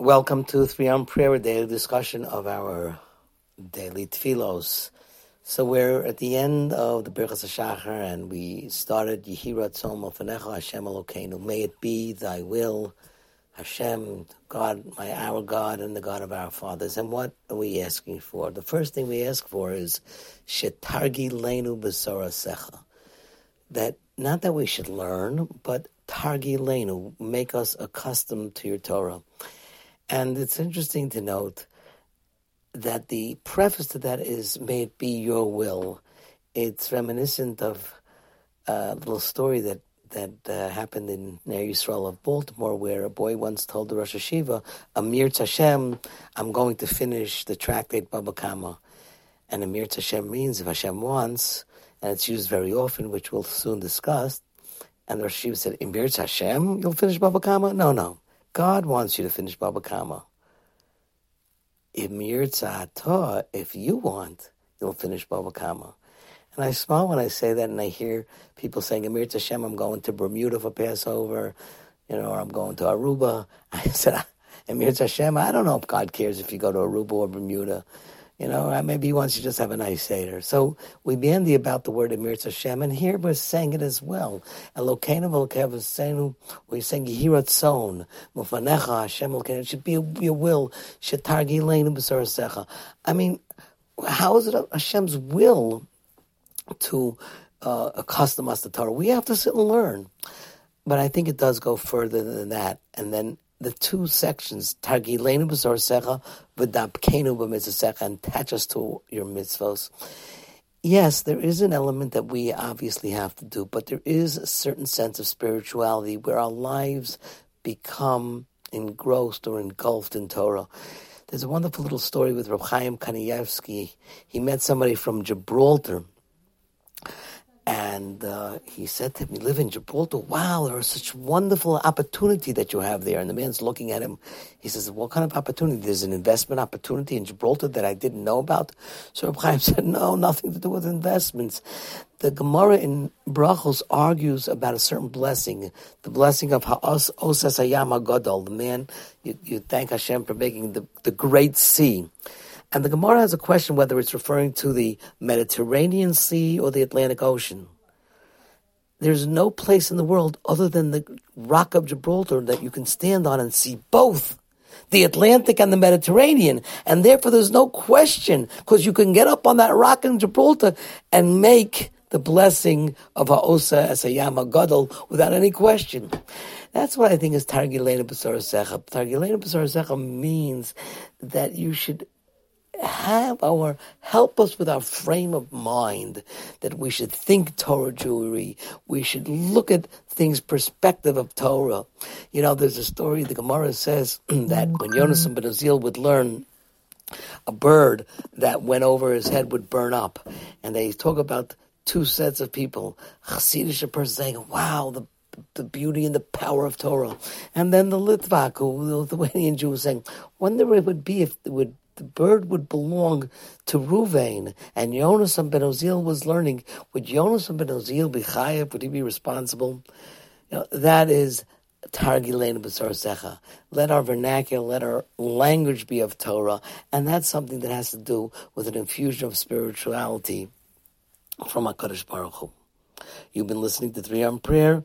Welcome to Three on Prayer, daily discussion of our daily tefillos. So we're at the end of the Birchas HaShachar, and we started Yehirat Tzom Ofanecha Hashem Elokeinu. May it be Thy will, Hashem, God, my our God, and the God of our fathers. And what are we asking for? The first thing we ask for is Shetargi Lenu Secha. That not that we should learn, but Targi Lenu, make us accustomed to your Torah. And it's interesting to note that the preface to that is, May it be your will. It's reminiscent of a little story that that uh, happened in Ner Yisrael of Baltimore, where a boy once told the Rosh Yeshiva, Amir Tashem, I'm going to finish the tractate Baba Kama. And Amir Tashem means if Hashem wants, and it's used very often, which we'll soon discuss. And the Rosh Yeshiva said, Amir Tashem, you'll finish Baba Kama? No, no. God wants you to finish Baba Kama. If you want, you'll finish Baba Kama. And I smile when I say that, and I hear people saying, Amir Tashem, I'm going to Bermuda for Passover, you know, or I'm going to Aruba. I said, Amir Tashem, I don't know if God cares if you go to Aruba or Bermuda. You know, maybe he wants you to just have a nice Seder. So we began the about the word Emir Hashem, and here we're saying it as well. Elokeinu v'lokev senu, we're saying Yehirat Son, Mufanecha Hashem Elokeinu, it should be a will, Shetargi Leinu B'sarasecha. I mean, how is it Hashem's will to uh, accustom us to Torah? We have to sit and learn. But I think it does go further than that. And then the two sections, Targilenu b'zorsecha, v'dapkenu b'mitzvah and attach us to your mitzvos. Yes, there is an element that we obviously have to do, but there is a certain sense of spirituality where our lives become engrossed or engulfed in Torah. There's a wonderful little story with Reb Chaim Kanievsky. He met somebody from Gibraltar and uh, he said to him, You live in Gibraltar. Wow, there is such wonderful opportunity that you have there. And the man's looking at him. He says, What kind of opportunity? There's an investment opportunity in Gibraltar that I didn't know about. So Reb Chaim said, No, nothing to do with investments. The Gemara in Brachos argues about a certain blessing, the blessing of Ha'os Oses Hayam Gadol, the man, you, you thank Hashem for making the, the great sea. And the Gemara has a question whether it's referring to the Mediterranean Sea or the Atlantic Ocean. There's no place in the world other than the Rock of Gibraltar that you can stand on and see both the Atlantic and the Mediterranean. And therefore, there's no question because you can get up on that rock in Gibraltar and make the blessing of Ha'osa as a Yama Gadol without any question. That's what I think is Targilena B'Sar Secha. Targilena B'Sar Secha means that you should have our help us with our frame of mind that we should think Torah Jewry. We should look at things perspective of Torah. You know, there's a story the Gemara says that when Yonasan ben Uziel would learn a bird that went over his head would burn up, and they talk about two sets of people. Chassidish person saying, "Wow, the the beauty and the power of Torah. And then the Litvak, who the Lithuanian Jew, was saying, wonder it would be if it would the bird would belong to Ruvain, and Yonasan ben Uziel was learning, would Yonasan ben Uziel be chayav? Would he be responsible? You know, that is Targilein Secha. Let our vernacular, let our language be of Torah, and that's something that has to do with an infusion of spirituality from HaKadosh Baruch Hu. You've been listening to Three on Prayer.